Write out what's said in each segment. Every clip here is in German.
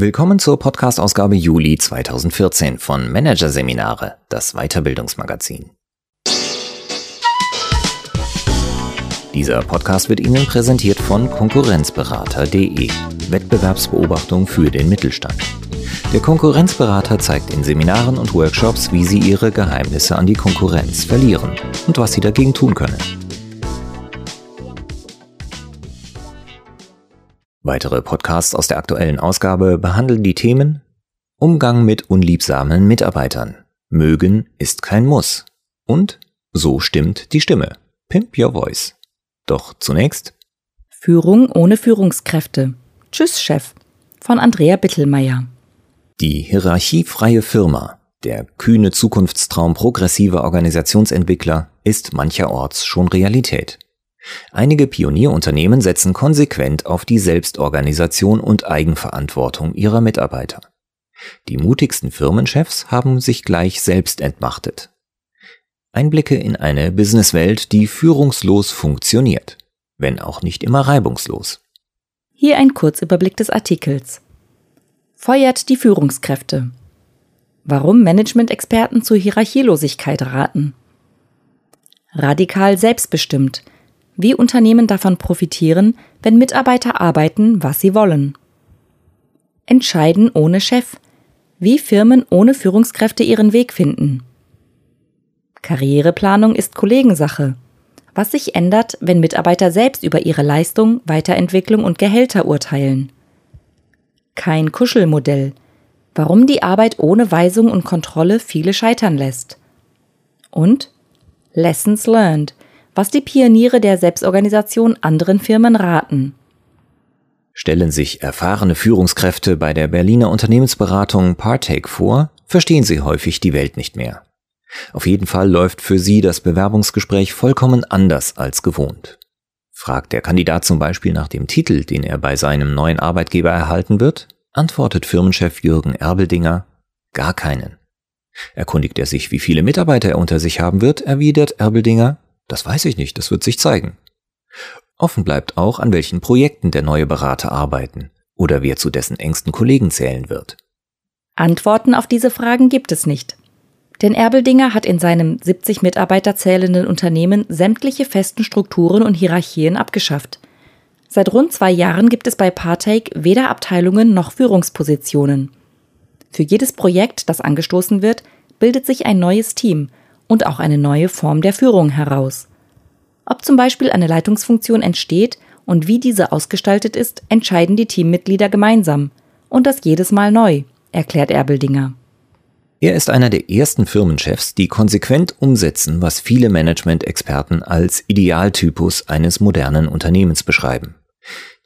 Willkommen zur Podcast-Ausgabe Juli 2014 von Managerseminare, das Weiterbildungsmagazin. Dieser Podcast wird Ihnen präsentiert von Konkurrenzberater.de, Wettbewerbsbeobachtung für den Mittelstand. Der Konkurrenzberater zeigt in Seminaren und Workshops, wie Sie Ihre Geheimnisse an die Konkurrenz verlieren und was Sie dagegen tun können. Weitere Podcasts aus der aktuellen Ausgabe behandeln die Themen Umgang mit unliebsamen Mitarbeitern. Mögen ist kein Muss. Und so stimmt die Stimme. Pimp Your Voice. Doch zunächst Führung ohne Führungskräfte. Tschüss, Chef. Von Andrea Bittelmeier. Die hierarchiefreie Firma, der kühne Zukunftstraum progressiver Organisationsentwickler, ist mancherorts schon Realität. Einige Pionierunternehmen setzen konsequent auf die Selbstorganisation und Eigenverantwortung ihrer Mitarbeiter. Die mutigsten Firmenchefs haben sich gleich selbst entmachtet. Einblicke in eine Businesswelt, die führungslos funktioniert, wenn auch nicht immer reibungslos. Hier ein Kurzüberblick des Artikels. Feuert die Führungskräfte. Warum Management-Experten zur Hierarchielosigkeit raten. Radikal selbstbestimmt – wie Unternehmen davon profitieren, wenn Mitarbeiter arbeiten, was sie wollen. Entscheiden ohne Chef, wie Firmen ohne Führungskräfte ihren Weg finden. Karriereplanung ist Kollegensache. Was sich ändert, wenn Mitarbeiter selbst über ihre Leistung, Weiterentwicklung und Gehälter urteilen. Kein Kuschelmodell. Warum die Arbeit ohne Weisung und Kontrolle viele scheitern lässt. Und Lessons learned was die Pioniere der Selbstorganisation anderen Firmen raten. Stellen sich erfahrene Führungskräfte bei der Berliner Unternehmensberatung Partake vor, verstehen sie häufig die Welt nicht mehr. Auf jeden Fall läuft für sie das Bewerbungsgespräch vollkommen anders als gewohnt. Fragt der Kandidat zum Beispiel nach dem Titel, den er bei seinem neuen Arbeitgeber erhalten wird, antwortet Firmenchef Jürgen Erbeldinger gar keinen. Erkundigt er sich, wie viele Mitarbeiter er unter sich haben wird, erwidert Erbeldinger das weiß ich nicht, das wird sich zeigen. Offen bleibt auch, an welchen Projekten der neue Berater arbeiten oder wer zu dessen engsten Kollegen zählen wird. Antworten auf diese Fragen gibt es nicht. Denn Erbeldinger hat in seinem 70 Mitarbeiter zählenden Unternehmen sämtliche festen Strukturen und Hierarchien abgeschafft. Seit rund zwei Jahren gibt es bei Partake weder Abteilungen noch Führungspositionen. Für jedes Projekt, das angestoßen wird, bildet sich ein neues Team und auch eine neue Form der Führung heraus. Ob zum Beispiel eine Leitungsfunktion entsteht und wie diese ausgestaltet ist, entscheiden die Teammitglieder gemeinsam. Und das jedes Mal neu, erklärt Erbeldinger. Er ist einer der ersten Firmenchefs, die konsequent umsetzen, was viele Management-Experten als Idealtypus eines modernen Unternehmens beschreiben.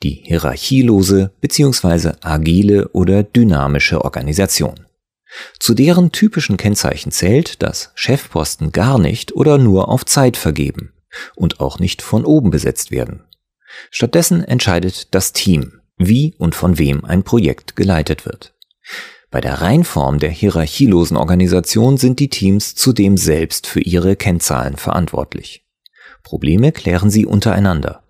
Die hierarchielose bzw. agile oder dynamische Organisation. Zu deren typischen Kennzeichen zählt, dass Chefposten gar nicht oder nur auf Zeit vergeben und auch nicht von oben besetzt werden. Stattdessen entscheidet das Team, wie und von wem ein Projekt geleitet wird. Bei der Reinform der hierarchielosen Organisation sind die Teams zudem selbst für ihre Kennzahlen verantwortlich. Probleme klären sie untereinander.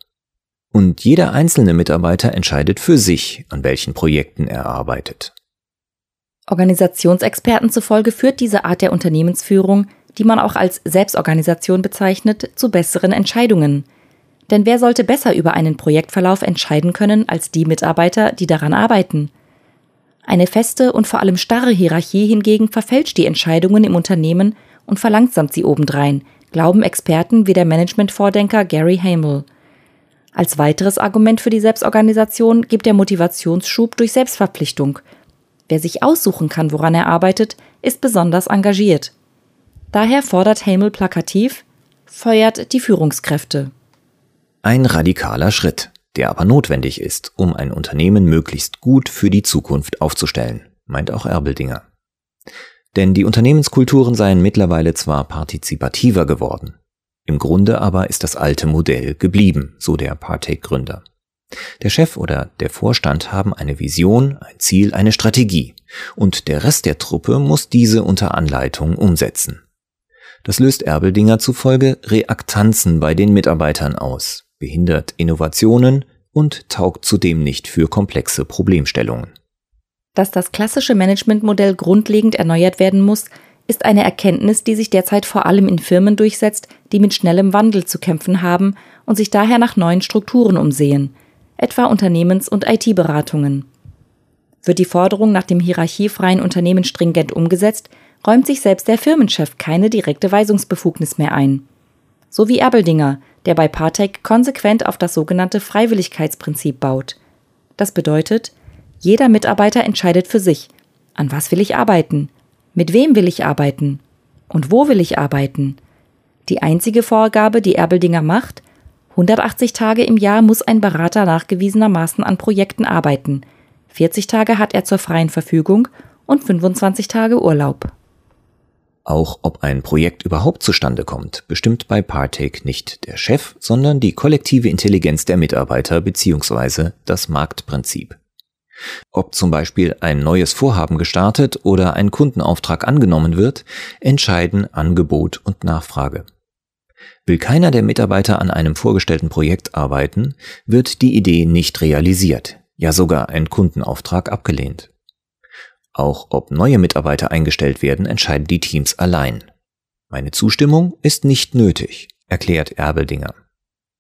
Und jeder einzelne Mitarbeiter entscheidet für sich, an welchen Projekten er arbeitet. Organisationsexperten zufolge führt diese Art der Unternehmensführung, die man auch als Selbstorganisation bezeichnet, zu besseren Entscheidungen. Denn wer sollte besser über einen Projektverlauf entscheiden können als die Mitarbeiter, die daran arbeiten? Eine feste und vor allem starre Hierarchie hingegen verfälscht die Entscheidungen im Unternehmen und verlangsamt sie obendrein, glauben Experten wie der Managementvordenker Gary Hamel. Als weiteres Argument für die Selbstorganisation gibt der Motivationsschub durch Selbstverpflichtung – Wer sich aussuchen kann, woran er arbeitet, ist besonders engagiert. Daher fordert Hamel plakativ, feuert die Führungskräfte. Ein radikaler Schritt, der aber notwendig ist, um ein Unternehmen möglichst gut für die Zukunft aufzustellen, meint auch Erbeldinger. Denn die Unternehmenskulturen seien mittlerweile zwar partizipativer geworden, im Grunde aber ist das alte Modell geblieben, so der Partake-Gründer. Der Chef oder der Vorstand haben eine Vision, ein Ziel, eine Strategie, und der Rest der Truppe muss diese unter Anleitung umsetzen. Das löst Erbeldinger zufolge Reaktanzen bei den Mitarbeitern aus, behindert Innovationen und taugt zudem nicht für komplexe Problemstellungen. Dass das klassische Managementmodell grundlegend erneuert werden muss, ist eine Erkenntnis, die sich derzeit vor allem in Firmen durchsetzt, die mit schnellem Wandel zu kämpfen haben und sich daher nach neuen Strukturen umsehen, etwa Unternehmens- und IT-Beratungen. Wird die Forderung nach dem hierarchiefreien Unternehmen stringent umgesetzt, räumt sich selbst der Firmenchef keine direkte Weisungsbefugnis mehr ein. So wie Erbeldinger, der bei Partec konsequent auf das sogenannte Freiwilligkeitsprinzip baut. Das bedeutet, jeder Mitarbeiter entscheidet für sich, an was will ich arbeiten, mit wem will ich arbeiten und wo will ich arbeiten. Die einzige Vorgabe, die Erbeldinger macht, 180 Tage im Jahr muss ein Berater nachgewiesenermaßen an Projekten arbeiten, 40 Tage hat er zur freien Verfügung und 25 Tage Urlaub. Auch ob ein Projekt überhaupt zustande kommt, bestimmt bei Partake nicht der Chef, sondern die kollektive Intelligenz der Mitarbeiter bzw. das Marktprinzip. Ob zum Beispiel ein neues Vorhaben gestartet oder ein Kundenauftrag angenommen wird, entscheiden Angebot und Nachfrage. Will keiner der Mitarbeiter an einem vorgestellten Projekt arbeiten, wird die Idee nicht realisiert, ja sogar ein Kundenauftrag abgelehnt. Auch ob neue Mitarbeiter eingestellt werden, entscheiden die Teams allein. Meine Zustimmung ist nicht nötig, erklärt Erbeldinger.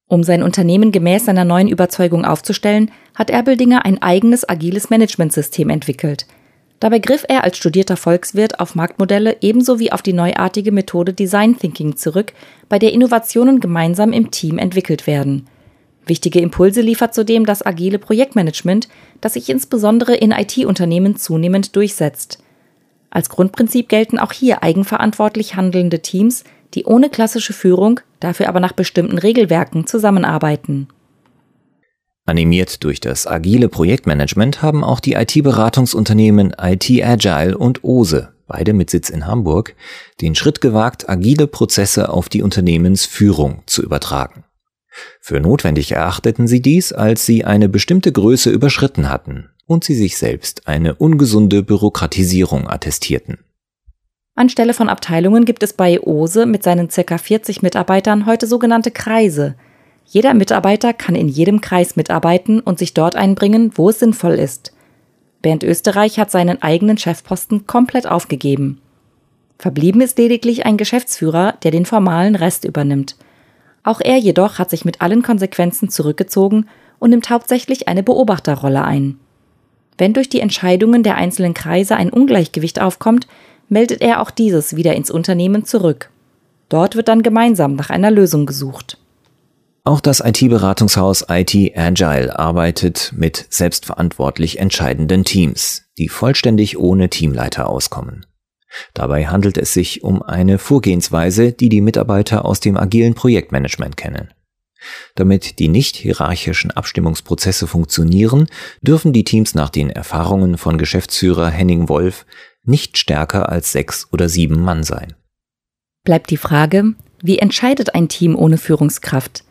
Um sein Unternehmen gemäß seiner neuen Überzeugung aufzustellen, hat Erbeldinger ein eigenes agiles Managementsystem entwickelt. Dabei griff er als studierter Volkswirt auf Marktmodelle ebenso wie auf die neuartige Methode Design Thinking zurück, bei der Innovationen gemeinsam im Team entwickelt werden. Wichtige Impulse liefert zudem das agile Projektmanagement, das sich insbesondere in IT-Unternehmen zunehmend durchsetzt. Als Grundprinzip gelten auch hier eigenverantwortlich handelnde Teams, die ohne klassische Führung, dafür aber nach bestimmten Regelwerken zusammenarbeiten. Animiert durch das agile Projektmanagement haben auch die IT-Beratungsunternehmen IT Agile und OSE, beide mit Sitz in Hamburg, den Schritt gewagt, agile Prozesse auf die Unternehmensführung zu übertragen. Für notwendig erachteten sie dies, als sie eine bestimmte Größe überschritten hatten und sie sich selbst eine ungesunde Bürokratisierung attestierten. Anstelle von Abteilungen gibt es bei OSE mit seinen ca. 40 Mitarbeitern heute sogenannte Kreise. Jeder Mitarbeiter kann in jedem Kreis mitarbeiten und sich dort einbringen, wo es sinnvoll ist. Bernd Österreich hat seinen eigenen Chefposten komplett aufgegeben. Verblieben ist lediglich ein Geschäftsführer, der den formalen Rest übernimmt. Auch er jedoch hat sich mit allen Konsequenzen zurückgezogen und nimmt hauptsächlich eine Beobachterrolle ein. Wenn durch die Entscheidungen der einzelnen Kreise ein Ungleichgewicht aufkommt, meldet er auch dieses wieder ins Unternehmen zurück. Dort wird dann gemeinsam nach einer Lösung gesucht. Auch das IT-Beratungshaus IT Agile arbeitet mit selbstverantwortlich entscheidenden Teams, die vollständig ohne Teamleiter auskommen. Dabei handelt es sich um eine Vorgehensweise, die die Mitarbeiter aus dem agilen Projektmanagement kennen. Damit die nicht hierarchischen Abstimmungsprozesse funktionieren, dürfen die Teams nach den Erfahrungen von Geschäftsführer Henning Wolf nicht stärker als sechs oder sieben Mann sein. Bleibt die Frage, wie entscheidet ein Team ohne Führungskraft?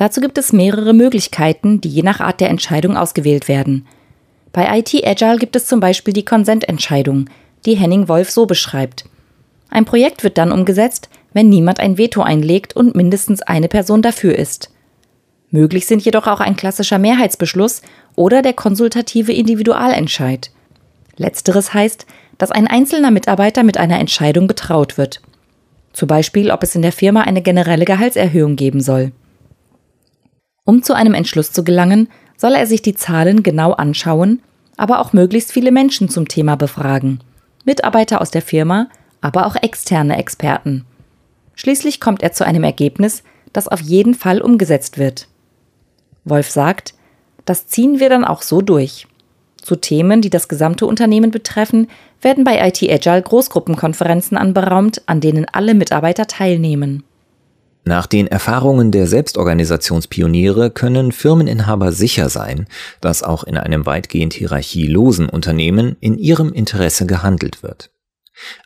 Dazu gibt es mehrere Möglichkeiten, die je nach Art der Entscheidung ausgewählt werden. Bei IT Agile gibt es zum Beispiel die Konsententscheidung, die Henning Wolf so beschreibt. Ein Projekt wird dann umgesetzt, wenn niemand ein Veto einlegt und mindestens eine Person dafür ist. Möglich sind jedoch auch ein klassischer Mehrheitsbeschluss oder der konsultative Individualentscheid. Letzteres heißt, dass ein einzelner Mitarbeiter mit einer Entscheidung betraut wird. Zum Beispiel, ob es in der Firma eine generelle Gehaltserhöhung geben soll. Um zu einem Entschluss zu gelangen, soll er sich die Zahlen genau anschauen, aber auch möglichst viele Menschen zum Thema befragen. Mitarbeiter aus der Firma, aber auch externe Experten. Schließlich kommt er zu einem Ergebnis, das auf jeden Fall umgesetzt wird. Wolf sagt, das ziehen wir dann auch so durch. Zu Themen, die das gesamte Unternehmen betreffen, werden bei IT Agile Großgruppenkonferenzen anberaumt, an denen alle Mitarbeiter teilnehmen. Nach den Erfahrungen der Selbstorganisationspioniere können Firmeninhaber sicher sein, dass auch in einem weitgehend hierarchielosen Unternehmen in ihrem Interesse gehandelt wird.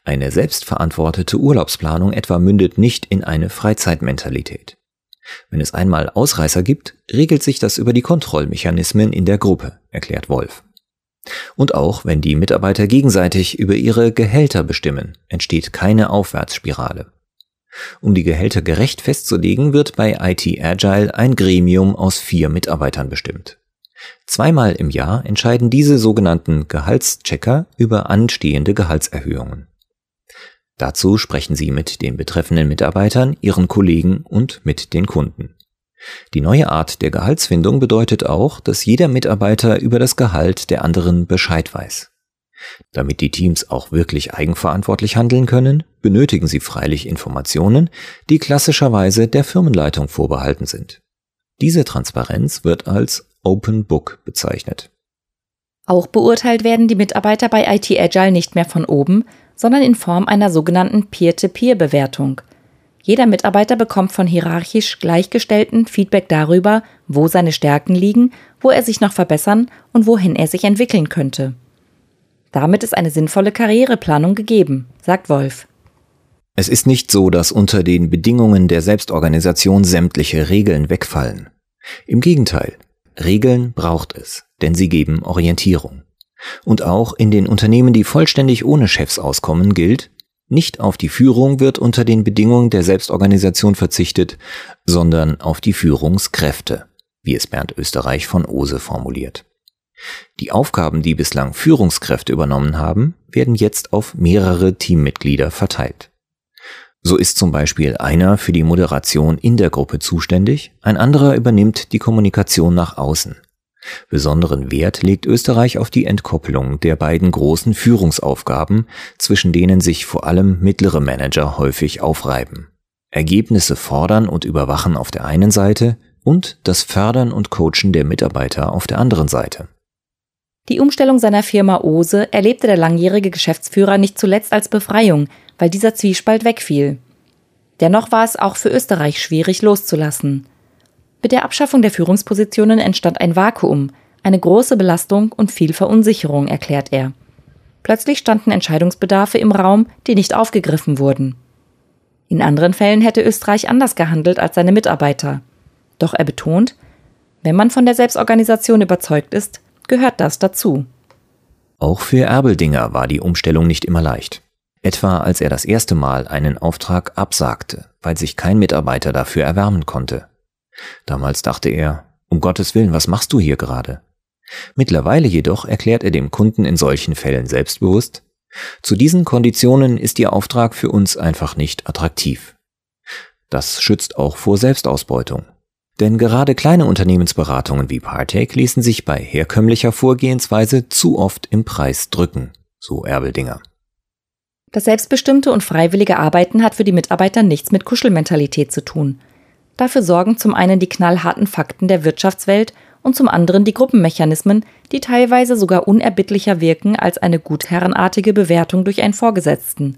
Eine selbstverantwortete Urlaubsplanung etwa mündet nicht in eine Freizeitmentalität. Wenn es einmal Ausreißer gibt, regelt sich das über die Kontrollmechanismen in der Gruppe, erklärt Wolf. Und auch wenn die Mitarbeiter gegenseitig über ihre Gehälter bestimmen, entsteht keine Aufwärtsspirale. Um die Gehälter gerecht festzulegen, wird bei IT Agile ein Gremium aus vier Mitarbeitern bestimmt. Zweimal im Jahr entscheiden diese sogenannten Gehaltschecker über anstehende Gehaltserhöhungen. Dazu sprechen sie mit den betreffenden Mitarbeitern, ihren Kollegen und mit den Kunden. Die neue Art der Gehaltsfindung bedeutet auch, dass jeder Mitarbeiter über das Gehalt der anderen Bescheid weiß. Damit die Teams auch wirklich eigenverantwortlich handeln können, benötigen sie freilich Informationen, die klassischerweise der Firmenleitung vorbehalten sind. Diese Transparenz wird als Open Book bezeichnet. Auch beurteilt werden die Mitarbeiter bei IT Agile nicht mehr von oben, sondern in Form einer sogenannten Peer-to-Peer-Bewertung. Jeder Mitarbeiter bekommt von hierarchisch Gleichgestellten Feedback darüber, wo seine Stärken liegen, wo er sich noch verbessern und wohin er sich entwickeln könnte. Damit ist eine sinnvolle Karriereplanung gegeben, sagt Wolf. Es ist nicht so, dass unter den Bedingungen der Selbstorganisation sämtliche Regeln wegfallen. Im Gegenteil, Regeln braucht es, denn sie geben Orientierung. Und auch in den Unternehmen, die vollständig ohne Chefs auskommen, gilt, nicht auf die Führung wird unter den Bedingungen der Selbstorganisation verzichtet, sondern auf die Führungskräfte, wie es Bernd Österreich von Ose formuliert. Die Aufgaben, die bislang Führungskräfte übernommen haben, werden jetzt auf mehrere Teammitglieder verteilt. So ist zum Beispiel einer für die Moderation in der Gruppe zuständig, ein anderer übernimmt die Kommunikation nach außen. Besonderen Wert legt Österreich auf die Entkopplung der beiden großen Führungsaufgaben, zwischen denen sich vor allem mittlere Manager häufig aufreiben. Ergebnisse fordern und überwachen auf der einen Seite und das Fördern und Coachen der Mitarbeiter auf der anderen Seite. Die Umstellung seiner Firma Ose erlebte der langjährige Geschäftsführer nicht zuletzt als Befreiung, weil dieser Zwiespalt wegfiel. Dennoch war es auch für Österreich schwierig loszulassen. Mit der Abschaffung der Führungspositionen entstand ein Vakuum, eine große Belastung und viel Verunsicherung, erklärt er. Plötzlich standen Entscheidungsbedarfe im Raum, die nicht aufgegriffen wurden. In anderen Fällen hätte Österreich anders gehandelt als seine Mitarbeiter. Doch er betont, wenn man von der Selbstorganisation überzeugt ist, gehört das dazu. Auch für Erbeldinger war die Umstellung nicht immer leicht. Etwa als er das erste Mal einen Auftrag absagte, weil sich kein Mitarbeiter dafür erwärmen konnte. Damals dachte er, um Gottes Willen, was machst du hier gerade? Mittlerweile jedoch erklärt er dem Kunden in solchen Fällen selbstbewusst, zu diesen Konditionen ist Ihr Auftrag für uns einfach nicht attraktiv. Das schützt auch vor Selbstausbeutung. Denn gerade kleine Unternehmensberatungen wie Partake ließen sich bei herkömmlicher Vorgehensweise zu oft im Preis drücken, so Erbeldinger. Das selbstbestimmte und freiwillige Arbeiten hat für die Mitarbeiter nichts mit Kuschelmentalität zu tun. Dafür sorgen zum einen die knallharten Fakten der Wirtschaftswelt und zum anderen die Gruppenmechanismen, die teilweise sogar unerbittlicher wirken als eine gutherrenartige Bewertung durch einen Vorgesetzten.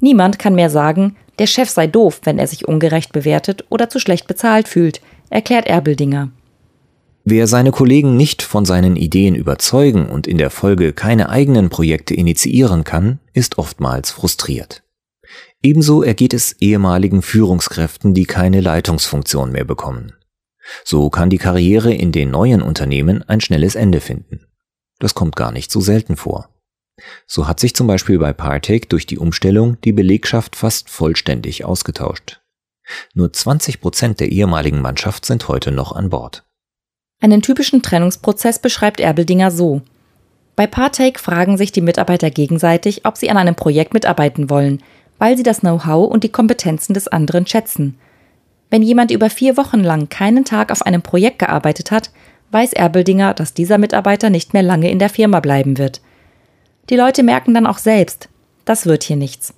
Niemand kann mehr sagen, der Chef sei doof, wenn er sich ungerecht bewertet oder zu schlecht bezahlt fühlt, erklärt Erbeldinger. Wer seine Kollegen nicht von seinen Ideen überzeugen und in der Folge keine eigenen Projekte initiieren kann, ist oftmals frustriert. Ebenso ergeht es ehemaligen Führungskräften, die keine Leitungsfunktion mehr bekommen. So kann die Karriere in den neuen Unternehmen ein schnelles Ende finden. Das kommt gar nicht so selten vor. So hat sich zum Beispiel bei Partake durch die Umstellung die Belegschaft fast vollständig ausgetauscht. Nur 20 Prozent der ehemaligen Mannschaft sind heute noch an Bord. Einen typischen Trennungsprozess beschreibt Erbeldinger so. Bei Partake fragen sich die Mitarbeiter gegenseitig, ob sie an einem Projekt mitarbeiten wollen, weil sie das Know-how und die Kompetenzen des anderen schätzen. Wenn jemand über vier Wochen lang keinen Tag auf einem Projekt gearbeitet hat, weiß Erbeldinger, dass dieser Mitarbeiter nicht mehr lange in der Firma bleiben wird. Die Leute merken dann auch selbst, das wird hier nichts.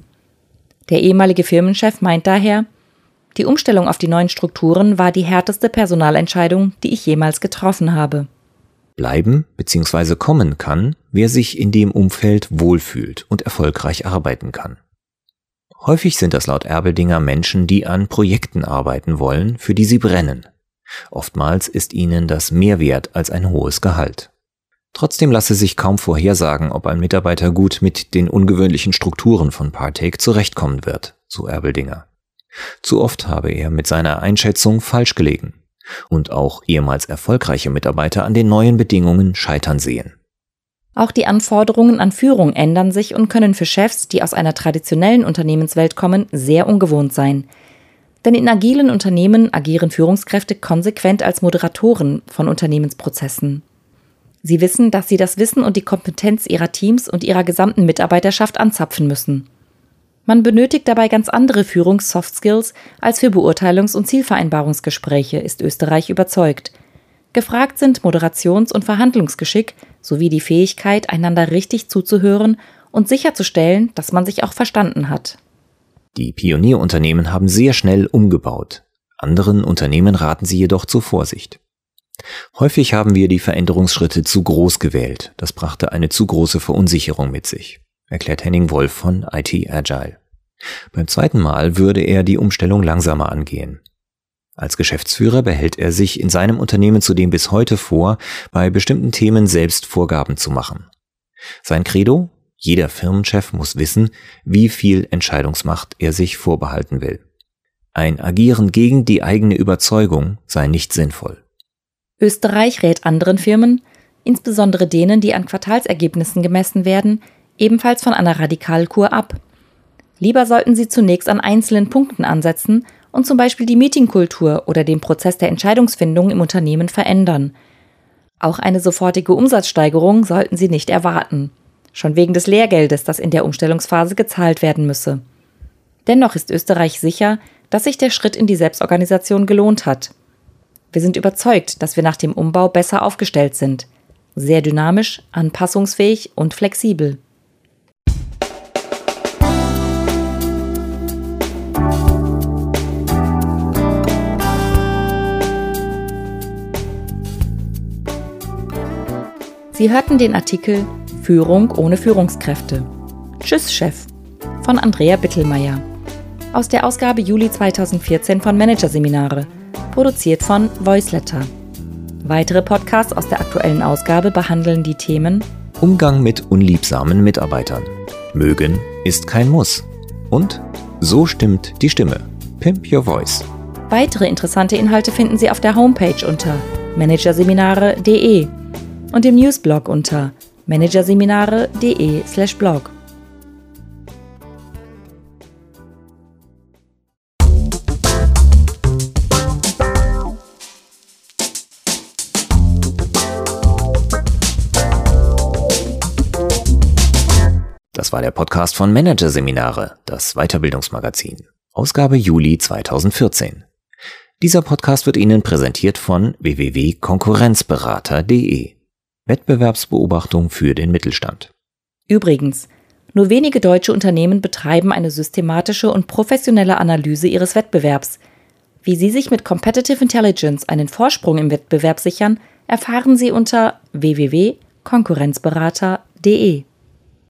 Der ehemalige Firmenchef meint daher, die Umstellung auf die neuen Strukturen war die härteste Personalentscheidung, die ich jemals getroffen habe. Bleiben bzw. kommen kann, wer sich in dem Umfeld wohlfühlt und erfolgreich arbeiten kann. Häufig sind das laut Erbeldinger Menschen, die an Projekten arbeiten wollen, für die sie brennen. Oftmals ist ihnen das mehr wert als ein hohes Gehalt. Trotzdem lasse sich kaum vorhersagen, ob ein Mitarbeiter gut mit den ungewöhnlichen Strukturen von Partake zurechtkommen wird, so Erbeldinger. Zu oft habe er mit seiner Einschätzung falsch gelegen und auch ehemals erfolgreiche Mitarbeiter an den neuen Bedingungen scheitern sehen. Auch die Anforderungen an Führung ändern sich und können für Chefs, die aus einer traditionellen Unternehmenswelt kommen, sehr ungewohnt sein. Denn in agilen Unternehmen agieren Führungskräfte konsequent als Moderatoren von Unternehmensprozessen. Sie wissen, dass sie das Wissen und die Kompetenz ihrer Teams und ihrer gesamten Mitarbeiterschaft anzapfen müssen. Man benötigt dabei ganz andere Führungs-Soft Skills als für Beurteilungs- und Zielvereinbarungsgespräche, ist Österreich überzeugt. Gefragt sind Moderations- und Verhandlungsgeschick sowie die Fähigkeit, einander richtig zuzuhören und sicherzustellen, dass man sich auch verstanden hat. Die Pionierunternehmen haben sehr schnell umgebaut. Anderen Unternehmen raten sie jedoch zur Vorsicht. Häufig haben wir die Veränderungsschritte zu groß gewählt. Das brachte eine zu große Verunsicherung mit sich, erklärt Henning Wolf von IT Agile. Beim zweiten Mal würde er die Umstellung langsamer angehen. Als Geschäftsführer behält er sich in seinem Unternehmen zudem bis heute vor, bei bestimmten Themen selbst Vorgaben zu machen. Sein Credo? Jeder Firmenchef muss wissen, wie viel Entscheidungsmacht er sich vorbehalten will. Ein Agieren gegen die eigene Überzeugung sei nicht sinnvoll. Österreich rät anderen Firmen, insbesondere denen, die an Quartalsergebnissen gemessen werden, ebenfalls von einer Radikalkur ab. Lieber sollten sie zunächst an einzelnen Punkten ansetzen und zum Beispiel die Meetingkultur oder den Prozess der Entscheidungsfindung im Unternehmen verändern. Auch eine sofortige Umsatzsteigerung sollten sie nicht erwarten schon wegen des Lehrgeldes, das in der Umstellungsphase gezahlt werden müsse. Dennoch ist Österreich sicher, dass sich der Schritt in die Selbstorganisation gelohnt hat. Wir sind überzeugt, dass wir nach dem Umbau besser aufgestellt sind. Sehr dynamisch, anpassungsfähig und flexibel. Sie hörten den Artikel Führung ohne Führungskräfte. Tschüss, Chef. Von Andrea Bittelmeier. Aus der Ausgabe Juli 2014 von Managerseminare. Produziert von Voiceletter. Weitere Podcasts aus der aktuellen Ausgabe behandeln die Themen Umgang mit unliebsamen Mitarbeitern. Mögen ist kein Muss. Und so stimmt die Stimme. Pimp Your Voice. Weitere interessante Inhalte finden Sie auf der Homepage unter managerseminare.de und im Newsblog unter managerseminare.de/blog. Das war der Podcast von Managerseminare, das Weiterbildungsmagazin. Ausgabe Juli 2014. Dieser Podcast wird Ihnen präsentiert von www.konkurrenzberater.de. Wettbewerbsbeobachtung für den Mittelstand. Übrigens, nur wenige deutsche Unternehmen betreiben eine systematische und professionelle Analyse ihres Wettbewerbs. Wie Sie sich mit Competitive Intelligence einen Vorsprung im Wettbewerb sichern, erfahren Sie unter www.konkurrenzberater.de.